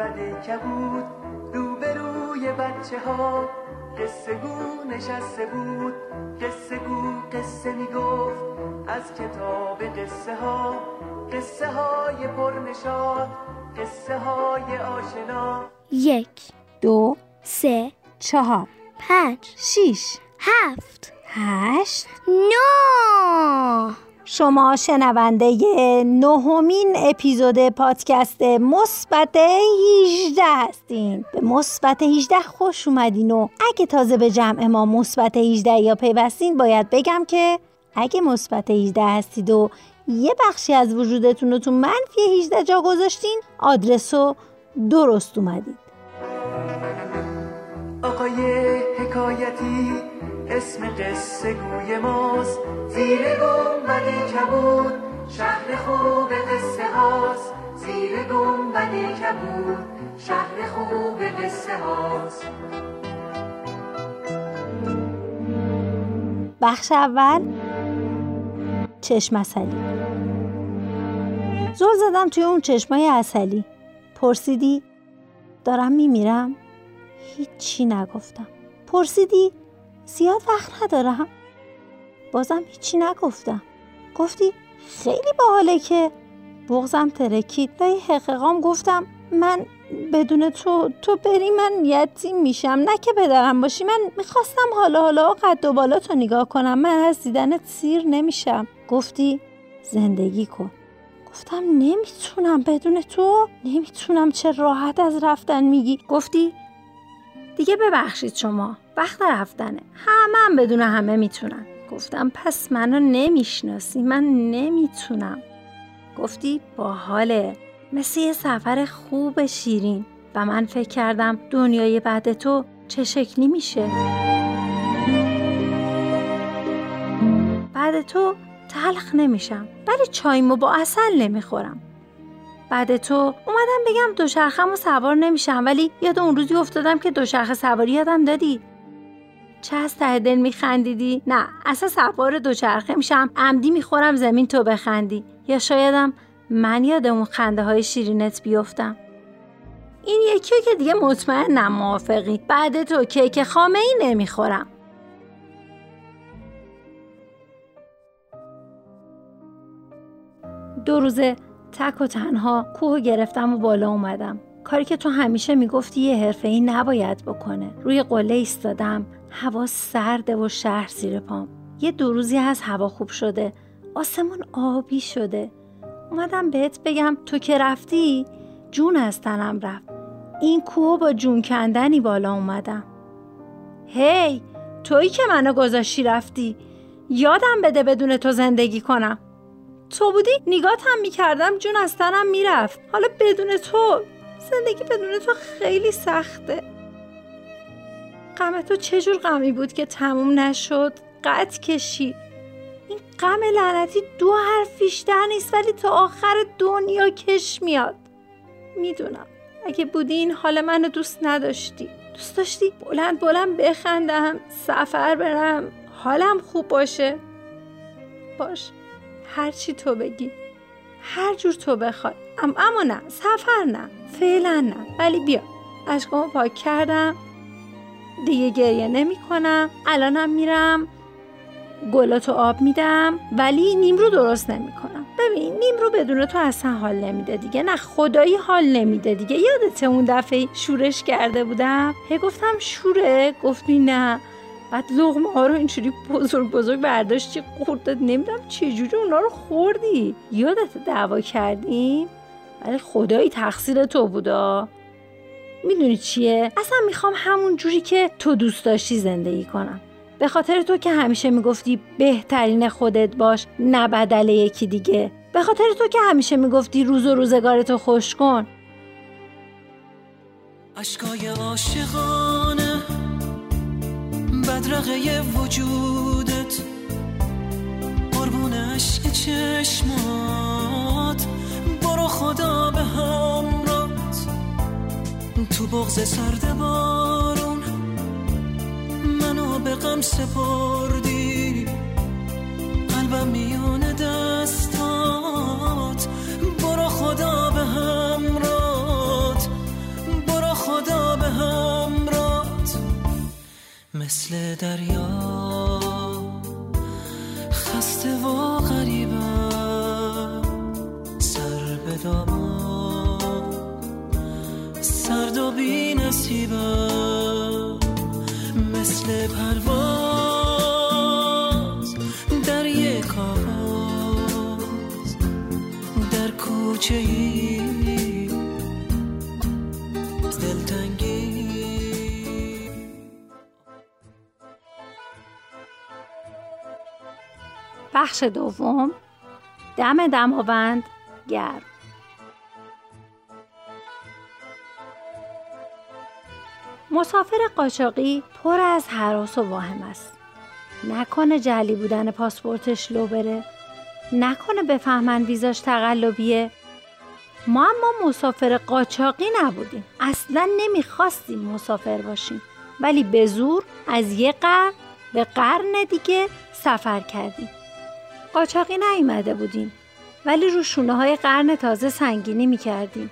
گنبد کبود روبروی بچه ها. قصه گو نشسته بود قصه گو قصه می‌گفت. از کتاب قصه ها قصه های پرنشاد قصه های آشنا. یک دو سه چهار پنج شیش هفت هشت نو شما شنونده نهمین اپیزود پادکست مثبت 18 هستین. به مثبت 18 خوش اومدین و اگه تازه به جمع ما مثبت 18 یا پیوستین باید بگم که اگه مثبت 18 هستید و یه بخشی از وجودتون رو تو منفی 18 جا گذاشتین آدرس رو درست اومدید. آقای حکایتی اسم قصه گوی ماست. زیر گنبد کبود شهر خوب قصه هاست. زیر گنبد کبود شهر خوب قصه هاست. بخش اول چشم اصلی زل زدم توی اون چشمای اصلی پرسیدی دارم میمیرم؟ هیچی نگفتم. پرسیدی زیاد وقت ندارم بازم هیچی نگفتم. گفتی خیلی باحاله که بغزم ترکید. لای حقیقام گفتم من بدون تو تو بری من یتیم میشم. نه که پدرم باشی من می‌خواستم حالا حالا قد و بالا تو نگاه کنم. من از دیدنت سیر نمیشم. گفتی زندگی کن. گفتم نمی‌تونم بدون تو نمی‌تونم چه راحت از رفتن میگی. گفتی دیگه ببخشید شما. وقت رفتنه. همه هم بدون همه می‌تونن. گفتم پس منو نمی‌شناسی. من نمی‌تونم. گفتی باحاله. مثل یه سفر خوب شیرین. و من فکر کردم دنیای بعد تو چه شکلی میشه. بعد تو تلخ نمیشم. ولی چایمو با اصل نمی‌خورم. بعد تو اومدم بگم دوچرخم و سوار نمیشم. ولی یاد اون روزی افتادم که دوچرخه سواری یادم دادی. چه از ته دل میخندیدی؟ نه اصلا سوار دوچرخه میشم. عمدی می‌خورم زمین تو بخندی. یا شایدم من یاد اون خنده های شیرینت بیفتم. این یکی که دیگه مطمئنم موافقی. بعد تو کیک خامه ای نمی‌خورم. دو روزه تک و تنها کوه گرفتم و بالا اومدم. کاری که تو همیشه می‌گفتی یه حرفه ای نباید بکنه. روی قله ایستادم. هوا سرده و شهر زیر پام. یه دو روزی از هوا خوب شده. آسمون آبی شده. اومدم بهت بگم تو که رفتی جون از تنم رفت. این کوه با جون کندنی بالا اومدم. هی تویی که منو گذاشتی رفتی. یادم بده بدون تو زندگی کنم. تو بودی؟ نگات هم می‌کردم جون از تنم می‌رفت. حالا بدون تو زندگی بدون تو خیلی سخته. غم تو چجور غمی بود که تموم نشد؟ قد کشید این غم لعنتی دو حرف بیشتر نیست ولی تا آخر دنیا کش میاد. می‌دونم. اگه بودی این حال منو دوست نداشتی. دوست داشتی بلند بلند بخندم سفر برم حالم خوب باشه. باش. هر چی تو بگی. هر جور تو بخوای. ام اما نه سفر نه. فعلا نه. ولی بیا. اشکامو پاک کردم. دیگه گریه نمی کنم الانم میرم. گلاتو آب میدم. ولی نیم رو درست نمی کنم ببین نیم رو بدون تو اصلا حال نمیده دیگه. نه خدایی حال نمیده دیگه. یادت اون دفعه شورش کرده بودم؟ هی گفتم شوره؟ گفتی نه. بعد لغمه ها رو اینجوری بزرگ بزرگ برداشتی خوردت نمی‌دونم چجوری اونا رو خوردی. یادت دعوا کردیم؟ ولی خدایی تقصیر تو بودا. می‌دونی چیه؟ اصلا می‌خوام همون جوری که تو دوست داشتی زندگی کنم. به خاطر تو که همیشه می‌گفتی بهترین خودت باش نه بدل یکی دیگه. به خاطر تو که همیشه می‌گفتی روز و روزگارتو خوش کن. اشکای عاشقانه بدرقه وجودت. قربون عشق چشمات برو خدا به همرات تو بغز سرد بارون. منو به غم سپردی. قلبم میون دستات. برو خدا به همرات. برو خدا به همرات. مثل دریا. خسته و غریبم. سر به دامان سرد و بی نصیبم مثل پرواز در یک آواز در کوچه ای بخش دوم دم دماوند گرم. مسافر قاچاقی پر از حراس و واهم است. نکنه جلی بودن پاسپورتش لو بره. نکنه بفهمن ویزاش تقلبیه. ما اما مسافر قاچاقی نبودیم. اصلا نمی‌خواستیم مسافر باشیم. ولی به زور از یه قرن به قرن دیگه سفر کردیم. قاچاقی نیومده بودیم. ولی رو شونه های قرن تازه سنگینی می‌کردیم.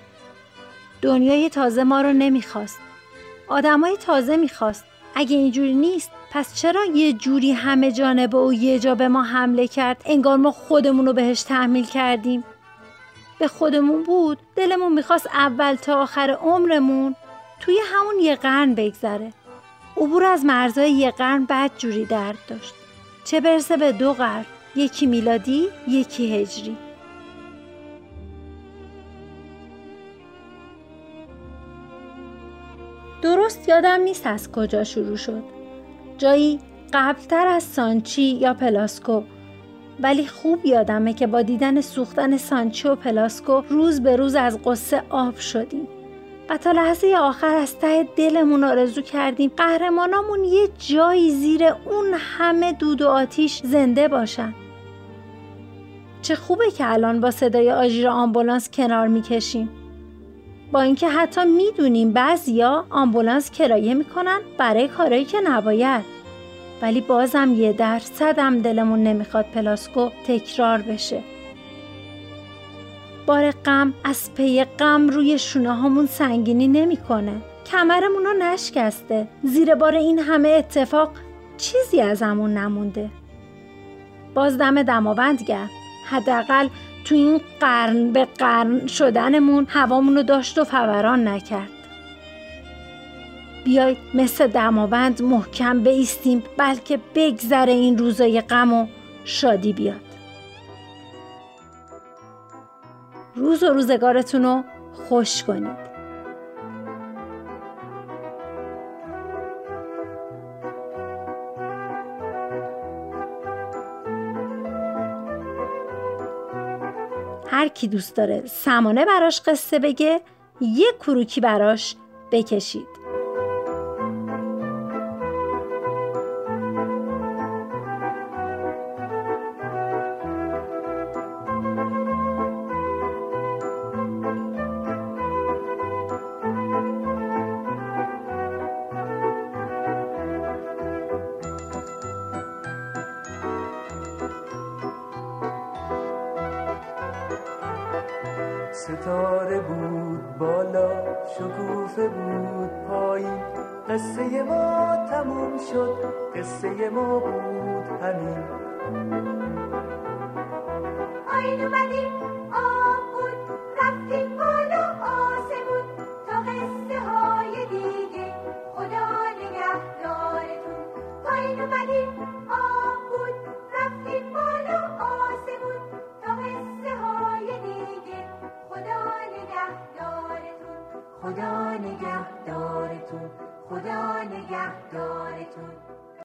دنیای تازه ما رو نمی‌خواست. آدمای تازه می‌خواست. اگه اینجوری نیست پس چرا یه جوری همه جانبه و یه جا به ما حمله کرد؟ انگار ما خودمون رو بهش تحمیل کردیم. به خودمون بود. دلمون می‌خواست اول تا آخر عمرمون توی همون یه قرن بگذره. عبور از مرزای یه قرن بد جوری درد داشت. چه برسه به دو قرن؟ یکی میلادی یکی هجری. درست یادم نیست از کجا شروع شد. جایی قبلتر از سانچی یا پلاسکو. ولی خوب یادمه که با دیدن سوختن سانچی و پلاسکو روز به روز از قصه آب شدیم. و تا لحظه آخر از ته دلمون آرزو کردیم قهرمانامون یه جایی زیر اون همه دود و آتیش زنده باشن. چه خوبه که الان با صدای آژیر آمبولانس کنار می‌کشیم. با اینکه حتی می‌دونیم بعضیا آمبولانس کرایه می‌کنن برای کارایی که نباید. ولی بازم یه درصدم دلمون نمی‌خواد پلاسکو تکرار بشه. بار غم از پی غم روی شونه هامون سنگینی نمی‌کنه. کمرمون رو نشکسته. زیر بار این همه اتفاق چیزی ازمون نمونده. باز دم دماوند گرد حداقل تو این قرن به قرن شدنمون هوامون رو داشت و فوران نکرد. بیاید مثل دماوند محکم بیستیم بلکه بگذره این روزای غم و شادی بیاد. روز و روزگارتون رو خوش کنید. هر کی دوست داره سمانه براش قصه بگه یه کروکی براش بکشید. شکوفه بود پایین قصه ما تموم شد قصه ما بود همین. آین اومدیم.